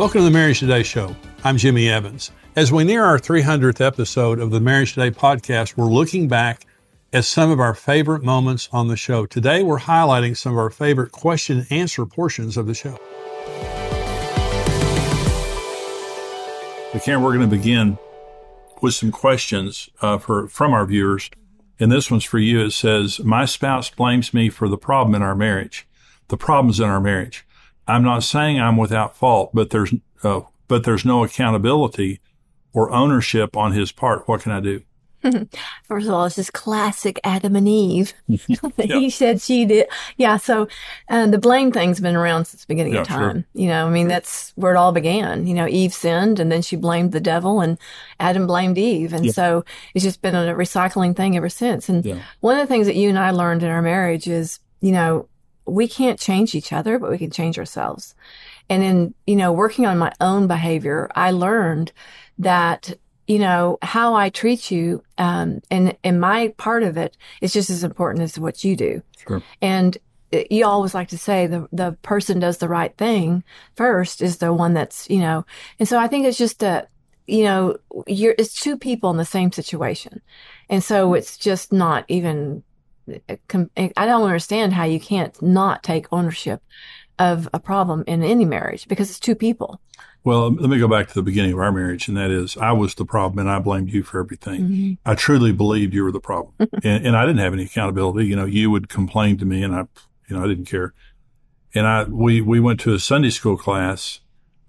Welcome to the Marriage Today Show. I'm Jimmy Evans. As we near our 300th episode of the Marriage Today podcast, we're looking back at some of our favorite moments on the show. Today, we're highlighting some of our favorite question and answer portions of the show. Karen, we're going to begin with some questions uh, for from our viewers. And this one's for you. It says, My spouse blames me for the problem in our marriage, the problems in our marriage. I'm not saying I'm without fault, but there's, uh, but there's no accountability or ownership on his part. What can I do? First of all, it's just classic Adam and Eve. he said she did. Yeah. So uh, the blame thing's been around since the beginning Yeah, of time. sure. You know, I mean, that's where it all began. You know, Eve sinned and then she blamed the devil and Adam blamed Eve. And Yeah. so it's just been a recycling thing ever since. And Yeah. one of the things that you and I learned in our marriage is, you know, we can't change each other, but we can change ourselves. And in, you know, working on my own behavior, I learned that, you know, how I treat you, um, and, and my part of it is just as important as what you do. Sure. And uh, you always like to say the, the person does the right thing first is the one that's, you know, and so I think it's just a, you know, you're, it's two people in the same situation. And so it's just not even, Uh, uh, I don't understand how you can't not take ownership of a problem in any marriage because it's two people. Well, um, let me go back to the beginning of our marriage, and that is I was the problem and I blamed you for everything. Mm-hmm. I truly believed you were the problem, and, and I didn't have any accountability. You know, you would complain to me, and I, you know, I didn't care. And I, we, we went to a Sunday school class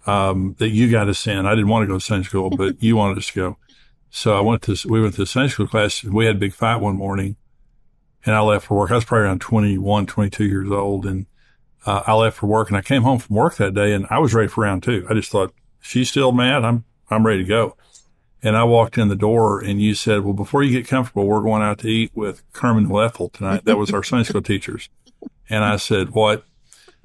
um, that you got us in. I didn't want to go to Sunday school, but you wanted us to go. So I went to, we went to Sunday school class. And we had a big fight one morning, and I left for work. I was probably around 21, 22 years old, and uh, I left for work and I came home from work that day and I was ready for round two. I just thought, she's still mad. I'm, I'm ready to go. And I walked in the door and you said, well, before you get comfortable, we're going out to eat with Kerm and Ethel tonight. That was our Sunday school teachers. And I said, what?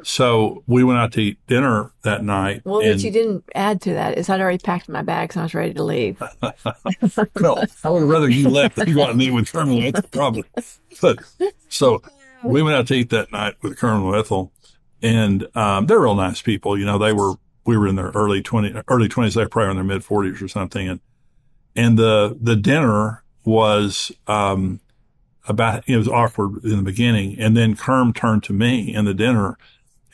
So we went out to eat dinner that night. Well, and, what you didn't add to that is I'd already packed my bags and I was ready to leave. no, I would rather you left than go out and eat with and Ethel, probably. But so we went out to eat that night with and Ethel, and um, they're real nice people. You know, they were we were in their early twenty early twenties. They were probably in their mid forties or something, and and the the dinner was um, about it was awkward in the beginning, and then Kerm turned to me in the dinner,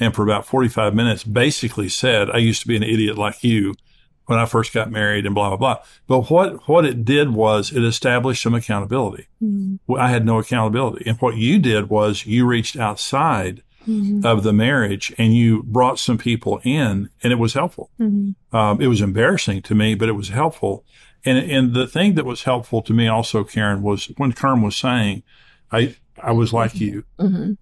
and for about forty five minutes, basically said, "I used to be an idiot like you." When I first got married and blah blah blah, but what what it did was it established some accountability. Mm-hmm. Well, I had no accountability, and what you did was you reached outside mm-hmm. of the marriage and you brought some people in, and it was helpful. Mm-hmm. Um, it was embarrassing to me, but it was helpful. And and the thing that was helpful to me also, Karen, was when Kerm was saying, "I I was like you,"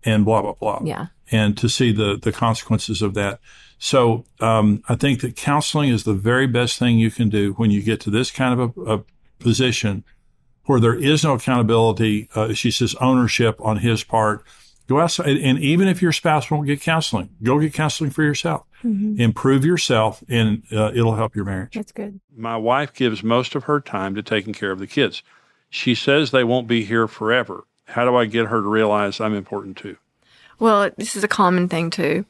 and blah blah blah. Yeah. And to see the the consequences of that. So um, I think that counseling is the very best thing you can do when you get to this kind of a, a position where there is no accountability. Uh, she says ownership on his part. Go outside, and even if your spouse won't get counseling, go get counseling for yourself. Improve yourself, and uh, it'll help your marriage. That's good. My wife gives most of her time to taking care of the kids. She says they won't be here forever. How do I get her to realize I'm important too? Well, this is a common thing too.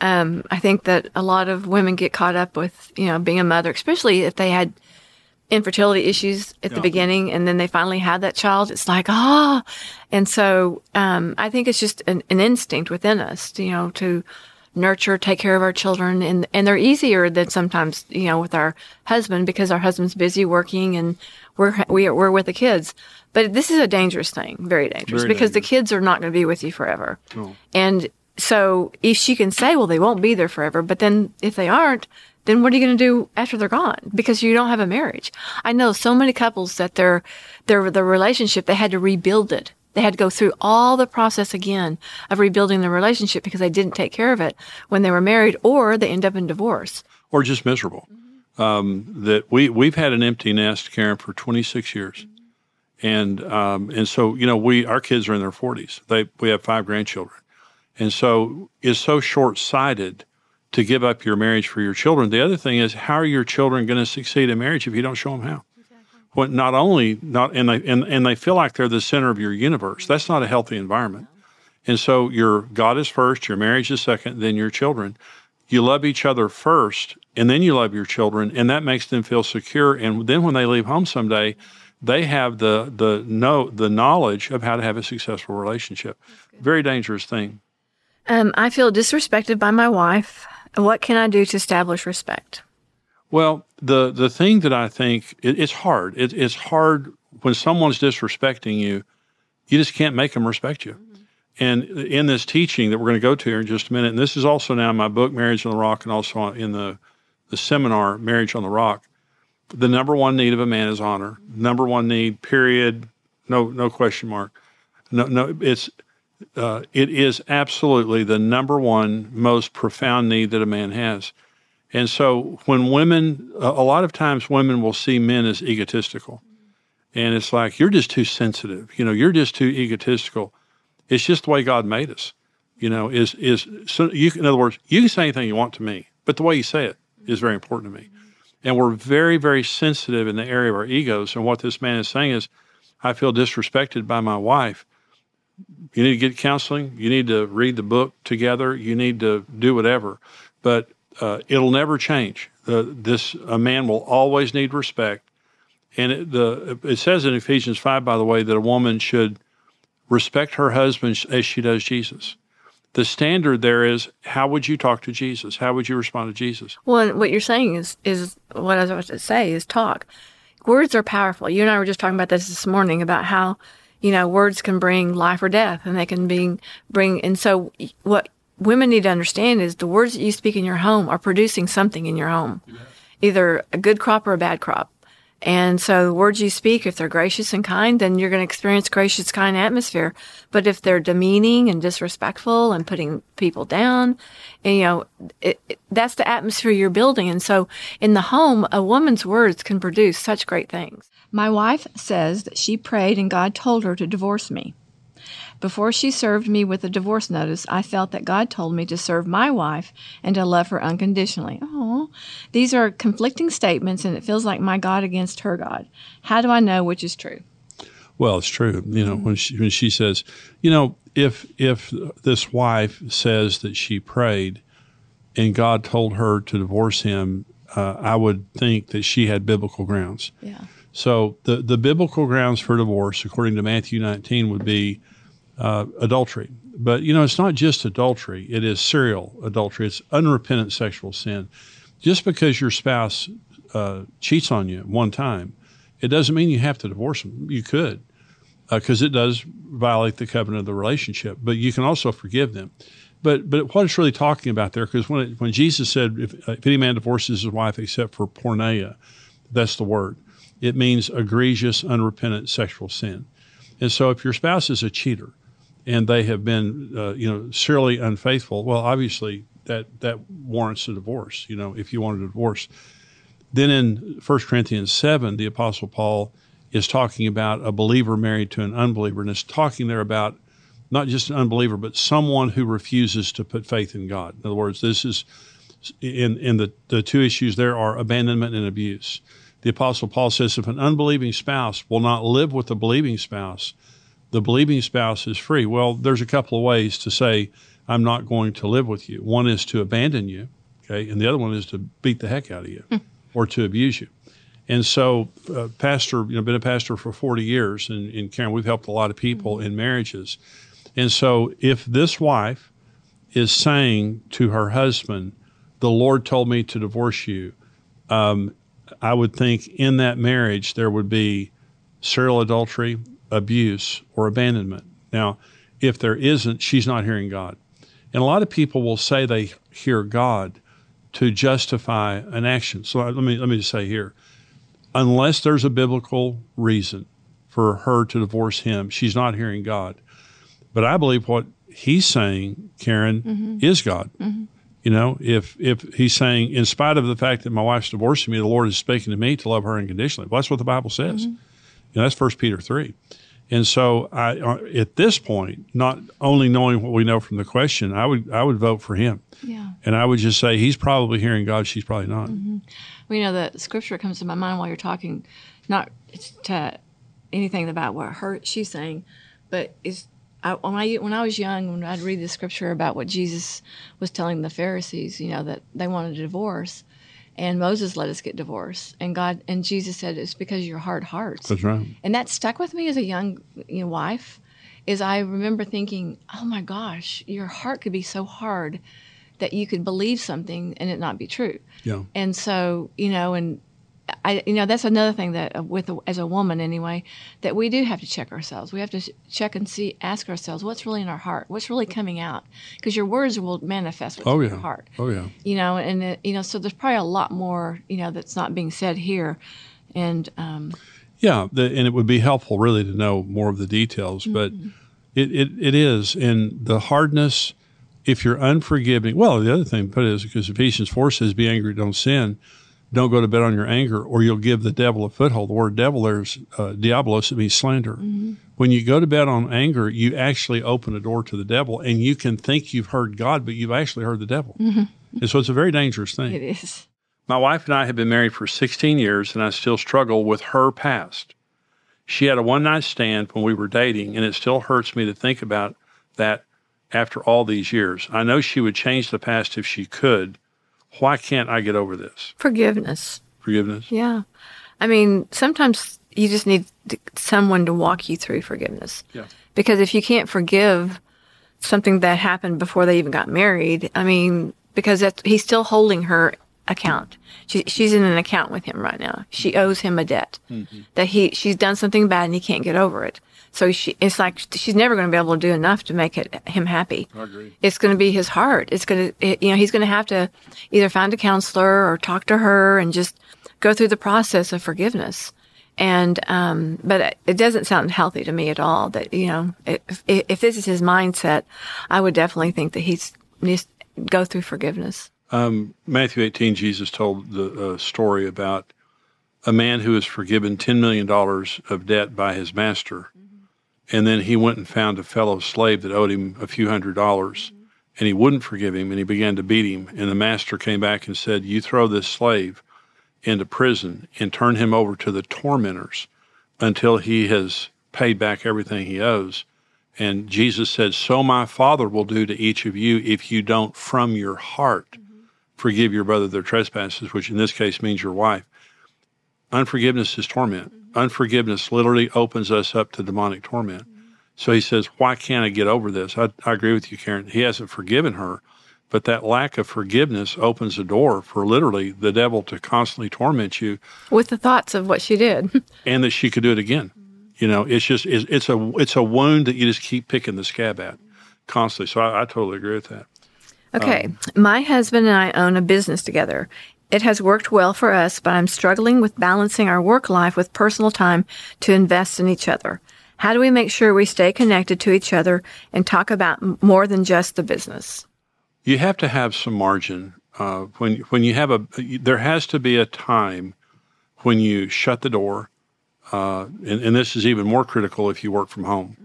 Um, I think that a lot of women get caught up with, you know, being a mother, especially if they had infertility issues at Yeah. the beginning and then they finally had that child. It's like, ah. And so, um, I think it's just an, an instinct within us, you know, to nurture, take care of our children. And, and they're easier than sometimes, you know, with our husband because our husband's busy working and we're, we are, we're with the kids. But this is a dangerous thing, very dangerous Very because the kids are not going to be with you forever. And so if she can say, well, they won't be there forever, but then if they aren't, then what are you going to do after they're gone? Because you don't have a marriage. I know so many couples that their, their, their relationship, they had to rebuild it. They had to go through all the process again of rebuilding the relationship because they didn't take care of it when they were married or they end up in divorce. or just miserable. Um, that we we've had an empty nest, Karen, for 26 years, and um, and so you know we our kids are in their 40s. They we have five grandchildren, and so it's so short sighted to give up your marriage for your children. The other thing is how are your children going to succeed in marriage if you don't show them how? When not only not and they and, and they feel like they're the center of your universe. That's not a healthy environment. And so your God is first, your marriage is second, then your children. you love each other first and then you love your children and that makes them feel secure and then when they leave home someday they have the the know the knowledge of how to have a successful relationship. Very dangerous thing. Um, i feel disrespected by my wife. What can i do to establish respect? Well the the thing that i think it, it's hard. It, it's hard when someone's disrespecting you you just can't make them respect you. And in this teaching that we're going to go to here in just a minute, and this is also now in my book, Marriage on the Rock, and also in the, the seminar, Marriage on the Rock, the number one need of a man is honor. Number one need, period. No, no question mark. No, no, it's uh, it is absolutely the number one most profound need that a man has. And so when women, a lot of times women will see men as egotistical. And it's like, you're just too sensitive. You know, you're just too egotistical. It's just the way God made us. You know, is is so you in other words, you can say anything you want to me, but the way you say it is very important to me. And we're very, very sensitive in the area of our egos. And what this man is saying is, I feel disrespected by my wife. You need to get counseling. You need to read the book together. You need to do whatever. But uh, it'll never change. This a man will always need respect. And it, the it says in Ephesians five, by the way, that a woman should respect her husband as she does Jesus. The standard there is how would you talk to Jesus? How would you respond to Jesus? Well, what you're saying is is what I was about to say is talk. Words are powerful. You and I were just talking about this this morning about how you know words can bring life or death, and they can bring bring. And so, what women need to understand is the words that you speak in your home are producing something in your home, either a good crop or a bad crop. And so the words you speak, if they're gracious and kind, then you're going to experience gracious, kind atmosphere. But if they're demeaning and disrespectful and putting people down, and, you know, it, it, that's the atmosphere you're building. And so in the home, a woman's words can produce such great things. My wife says that she prayed and God told her to divorce me. Before she served me with a divorce notice, I felt that God told me to serve my wife and to love her unconditionally. Oh, these are conflicting statements, and it feels like my God against her God. How do I know which is true? Well, it's true. You know, when she when she says, you know, if if this wife says that she prayed and God told her to divorce him, uh, I would think that she had biblical grounds. Yeah. So the the biblical grounds for divorce, according to Matthew 19, would be uh, adultery. But, you know, it's not just adultery, it is serial adultery, it's unrepentant sexual sin. Just because your spouse uh, cheats on you one time, it doesn't mean you have to divorce them. You could, because uh, it does violate the covenant of the relationship, but you can also forgive them. But, but what it's really talking about there, because when, it, when Jesus said, if, if any man divorces his wife except for porneia, that's the word. It means egregious, unrepentant sexual sin. And so if your spouse is a cheater, and they have been, uh, you know, serially unfaithful, well, obviously that that warrants a divorce. You know, if you wanted a divorce. Then in 1 Corinthians seven, the Apostle Paul is talking about a believer married to an unbeliever, and is talking there about not just an unbeliever, but someone who refuses to put faith in God. In other words, this is in in the the two issues there are abandonment and abuse. The Apostle Paul says if an unbelieving spouse will not live with a believing spouse, the believing spouse is free. Well, there's a couple of ways to say, I'm not going to live with you. One is to abandon you, okay, and the other one is to beat the heck out of you mm. or to abuse you. And so, uh, pastor, you know, been a pastor for 40 years, and in Karen, we've helped a lot of people mm-hmm. in marriages. And so, if this wife is saying to her husband, "The Lord told me to divorce you," um, I would think in that marriage there would be serial adultery, abuse or abandonment. Now, if there isn't, she's not hearing God. And a lot of people will say they hear God to justify an action. So let me let me just say here, unless there's a biblical reason for her to divorce him, she's not hearing God. But I believe what he's saying, Karen, mm-hmm. is God. Mm-hmm. You know, if if he's saying, in spite of the fact that my wife's divorcing me, the Lord is speaking to me to love her unconditionally. Well, that's what the Bible says. Mm-hmm. You know, that's First Peter three. And so, I, uh, at this point, not only knowing what we know from the question, I would I would vote for him. Yeah. And I would just say he's probably hearing God. She's probably not. Mm-hmm. Well, you know, the scripture comes to my mind while you're talking, not to anything about what her she's saying, but is I, when I when I was young, when I'd read the scripture about what Jesus was telling the Pharisees, you know, that they wanted a divorce, and Moses let us get divorced, and God and Jesus said it's because of your hard hearts. That's right. And that stuck with me as a young you know, wife. Is I remember thinking, oh my gosh, your heart could be so hard that you could believe something and it not be true. Yeah. And so, you know, and I, you know, that's another thing that uh, with as a woman anyway, that we do have to check ourselves. We have to check and see, ask ourselves what's really in our heart, what's really coming out, because your words will manifest what's Oh in yeah. your heart. Oh yeah. You know, and it, you know, so there's probably a lot more, you know, that's not being said here, and um, Yeah, the, and it would be helpful really to know more of the details, but it, it, it is. And the hardness, if you're unforgiving, well, the other thing put is because Ephesians 4 says, be angry, don't sin. Don't go to bed on your anger, or you'll give the devil a foothold. The word devil there's uh, diabolos, it means slander. When you go to bed on anger, you actually open a door to the devil, and you can think you've heard God, but you've actually heard the devil. And so it's a very dangerous thing. it is. My wife and I have been married for 16 years, and I still struggle with her past. She had a one night stand when we were dating, and it still hurts me to think about that after all these years. I know she would change the past if she could. Why can't I get over this? Forgiveness. Forgiveness? Yeah. I mean, sometimes you just need someone to walk you through forgiveness. Yeah. Because if you can't forgive something that happened before they even got married, I mean, because that's, he's still holding her account. She, she's in an account with him right now. She owes him a debt mm-hmm. that he, she's done something bad and he can't get over it. So she, it's like she's never going to be able to do enough to make it him happy. I agree. It's going to be his heart. It's going to, you know, he's going to have to either find a counselor or talk to her and just go through the process of forgiveness. And, um, but it doesn't sound healthy to me at all that, you know, if, if this is his mindset, I would definitely think that he's needs to go through forgiveness. Um, Matthew 18, Jesus told the uh, story about a man who was forgiven $10 million of debt by his master. And then he went and found a fellow slave that owed him a few hundred dollars. And he wouldn't forgive him, and he began to beat him. And the master came back and said, You throw this slave into prison and turn him over to the tormentors until he has paid back everything he owes. And Jesus said, So my Father will do to each of you if you don't from your heart forgive your brother their trespasses, which in this case means your wife. Unforgiveness is torment. Unforgiveness literally opens us up to demonic torment. So he says, Why can't I get over this? I, I agree with you, Karen. He hasn't forgiven her, but that lack of forgiveness opens the door for literally the devil to constantly torment you With the thoughts of what she did. and that she could do it again. You know, it's just, it's, it's a, it's a wound that you just keep picking the scab at constantly. So I, I totally agree with that. Okay. Um, My husband and I own a business together. It has worked well for us, but I'm struggling with balancing our work life with personal time to invest in each other. How do we make sure we stay connected to each other and talk about more than just the business? you have to have some margin uh, when when you have a there has to be a time when you shut the door uh, and, and this is even more critical if you work from home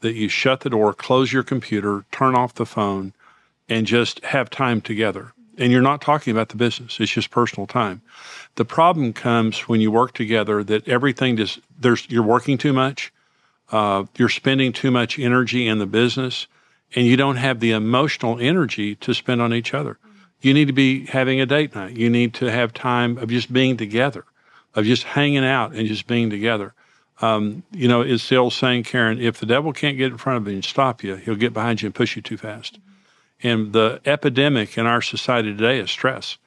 that you shut the door close your computer turn off the phone and just have time together and you're not talking about the business it's just personal time the problem comes when you work together that everything just there's you're working too much uh, you're spending too much energy in the business and you don't have the emotional energy to spend on each other. You need to be having a date night. You need to have time of just being together, of just hanging out and just being together. Um, you know, it's the old saying, Karen, if the devil can't get in front of you and stop you, he'll get behind you and push you too fast. And the epidemic in our society today is stress.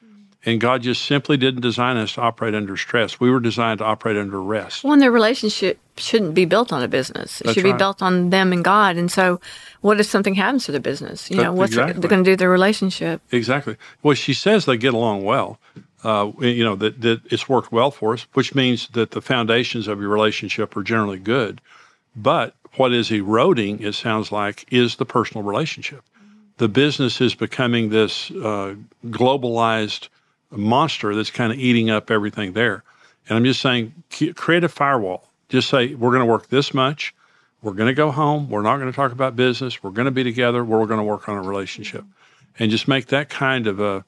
And God just simply didn't design us to operate under stress. We were designed to operate under rest. Well, and their relationship shouldn't be built on a business. It That's should be right. built on them and God. And so, what if something happens to their business? You know, what's exactly. going to do to their relationship? Exactly. Well, she says they get along well. Uh, you know that, that it's worked well for us, which means that the foundations of your relationship are generally good. But what is eroding, it sounds like, is the personal relationship. The business is becoming this uh, globalized monster that's kind of eating up everything there. And I'm just saying, create a firewall. Just say we're going to work this much. We're going to go home. We're not going to talk about business. We're going to be together. We're going to work on a relationship, and just make that kind of a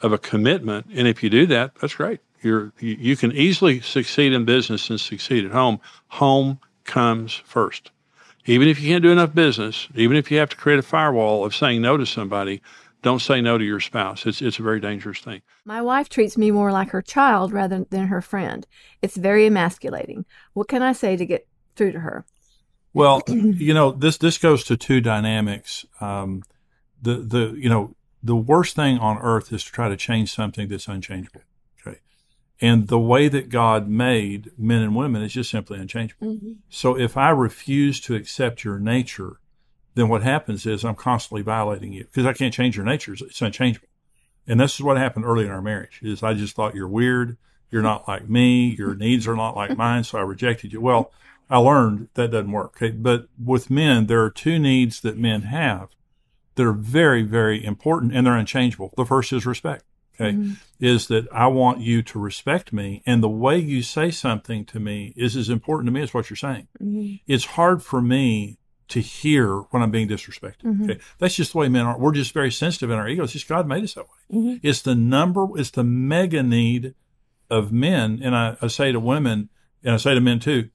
of a commitment. And if you do that, that's great. You're you, you can easily succeed in business and succeed at home. Home comes first. Even if you can't do enough business, even if you have to create a firewall of saying no to somebody, don't say no to your spouse. It's it's a very dangerous thing. My wife treats me more like her child rather than her friend. It's very emasculating. What can I say to get through to her? Well, you know, this this goes to two dynamics. Um, the the you know the worst thing on earth is to try to change something that's unchangeable. And the way that God made men and women is just simply unchangeable. Mm-hmm. So if I refuse to accept your nature, then what happens is I'm constantly violating you because I can't change your nature. It's unchangeable. And this is what happened early in our marriage is I just thought you're weird. You're not like me. Your needs are not like mine. So I rejected you. Well, I learned that doesn't work. Okay. But with men, there are two needs that men have that are very, very important and they're unchangeable. The first is respect. Okay. Mm-hmm. Is that I want you to respect me. And the way you say something to me is as important to me as what you're saying. Mm-hmm. It's hard for me to hear when I'm being disrespected. Mm-hmm. Okay. That's just the way men are. We're just very sensitive in our egos. Just God made us that way. Mm-hmm. It's the number, it's the mega need of men. And I, I say to women, and I say to men too,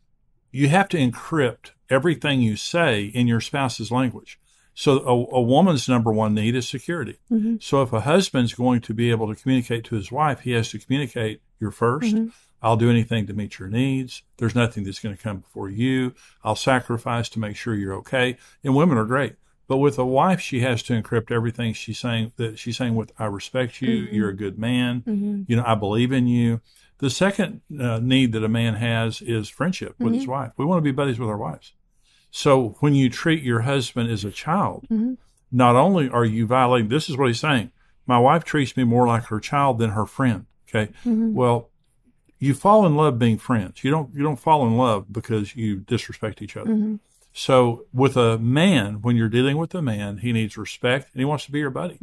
you have to encrypt everything you say in your spouse's language. So a, a woman's number one need is security. Mm-hmm. So if a husband's going to be able to communicate to his wife, he has to communicate you're 1st i I'll do anything to meet your needs. There's nothing that's going to come before you. I'll sacrifice to make sure you're okay. And women are great. But with a wife, she has to encrypt everything she's saying that she's saying with, I respect you. You're a good man. Mm-hmm. You know, I believe in you. The second uh, need that a man has is friendship with his wife. We want to be buddies with our wives. So when you treat your husband as a child, mm-hmm. not only are you violating, this is what he's saying. My wife treats me more like her child than her friend. Okay. Mm-hmm. Well, you fall in love being friends. You don't, you don't fall in love because you disrespect each other. Mm-hmm. So with a man, when you're dealing with a man, he needs respect and he wants to be your buddy.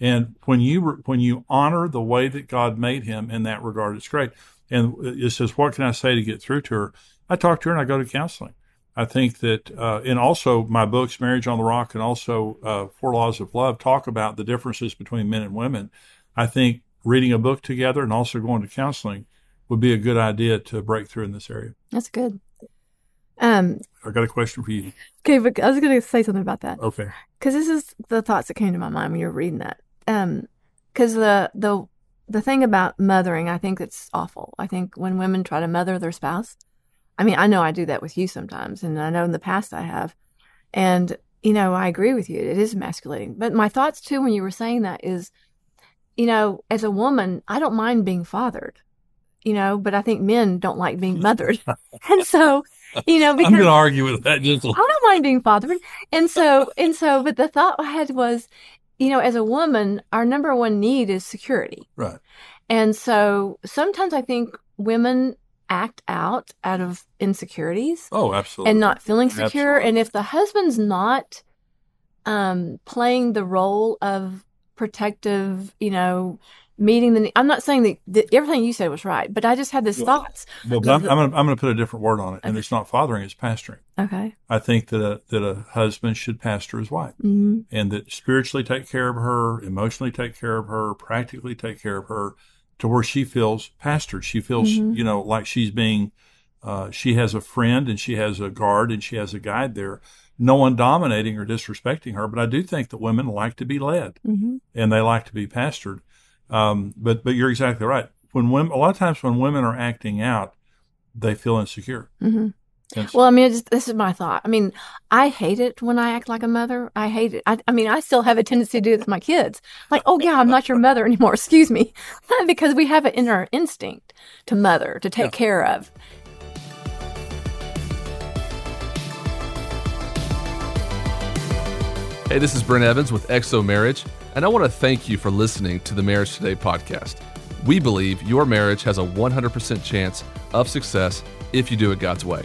And when you when you honor the way that God made him in that regard, it's great. And it says, "What can I say to get through to her?" I talk to her and I go to counseling. I think that, uh, and also my books, Marriage on the Rock, and also uh, Four Laws of Love, talk about the differences between men and women. I think reading a book together and also going to counseling would be a good idea to break through in this area. That's good. Um, I got a question for you. okay, but I was going to say something about that. Okay. because this is the thoughts that came to my mind when you were reading that. Um, because the the the thing about mothering, I think it's awful. I think when women try to mother their spouse, I mean, I know I do that with you sometimes, and I know in the past I have, and you know, I agree with you. It is emasculating. But my thoughts too, when you were saying that, is, you know, as a woman, I don't mind being fathered, you know, but I think men don't like being mothered, and so, you know, because I'm going to argue with that just a I don't mind being fathered. And so, and so, but the thought I had was, you know, as a woman, our number one need is security. right. And so sometimes I think women act out out of insecurities Oh, absolutely. and not feeling secure. Absolutely. And if the husband's not um, playing the role of protective, you know, meeting the, I'm not saying that, that everything you said was right, but I just had this Well, thoughts. Well, but I'm, I'm going to I'm to put a different word on it, and it's not fathering; it's pastoring. Okay. I think that a, that a husband should pastor his wife, hmm and that spiritually take care of her, emotionally take care of her, practically take care of her, to where she feels pastored. She feels, you know, like she's being. Uh, she has a friend, and she has a guard, and she has a guide there. No one dominating or disrespecting her, but I do think that women like to be led, hmm and they like to be pastored. Um, but but you're exactly right. When women, a lot of times when women are acting out, they feel insecure. hmm And Well, I mean, it's, this is my thought. I mean, I hate it when I act like a mother. I hate it. I, I mean, I still have a tendency to do this with my kids. Like, oh yeah, I'm not your mother anymore. Excuse me, because we have it in our instinct to mother, to take care of. Hey, this is Brent Evans with XO Marriage, and I want to thank you for listening to the Marriage Today podcast. We believe your marriage has a 100% chance of success if you do it God's way.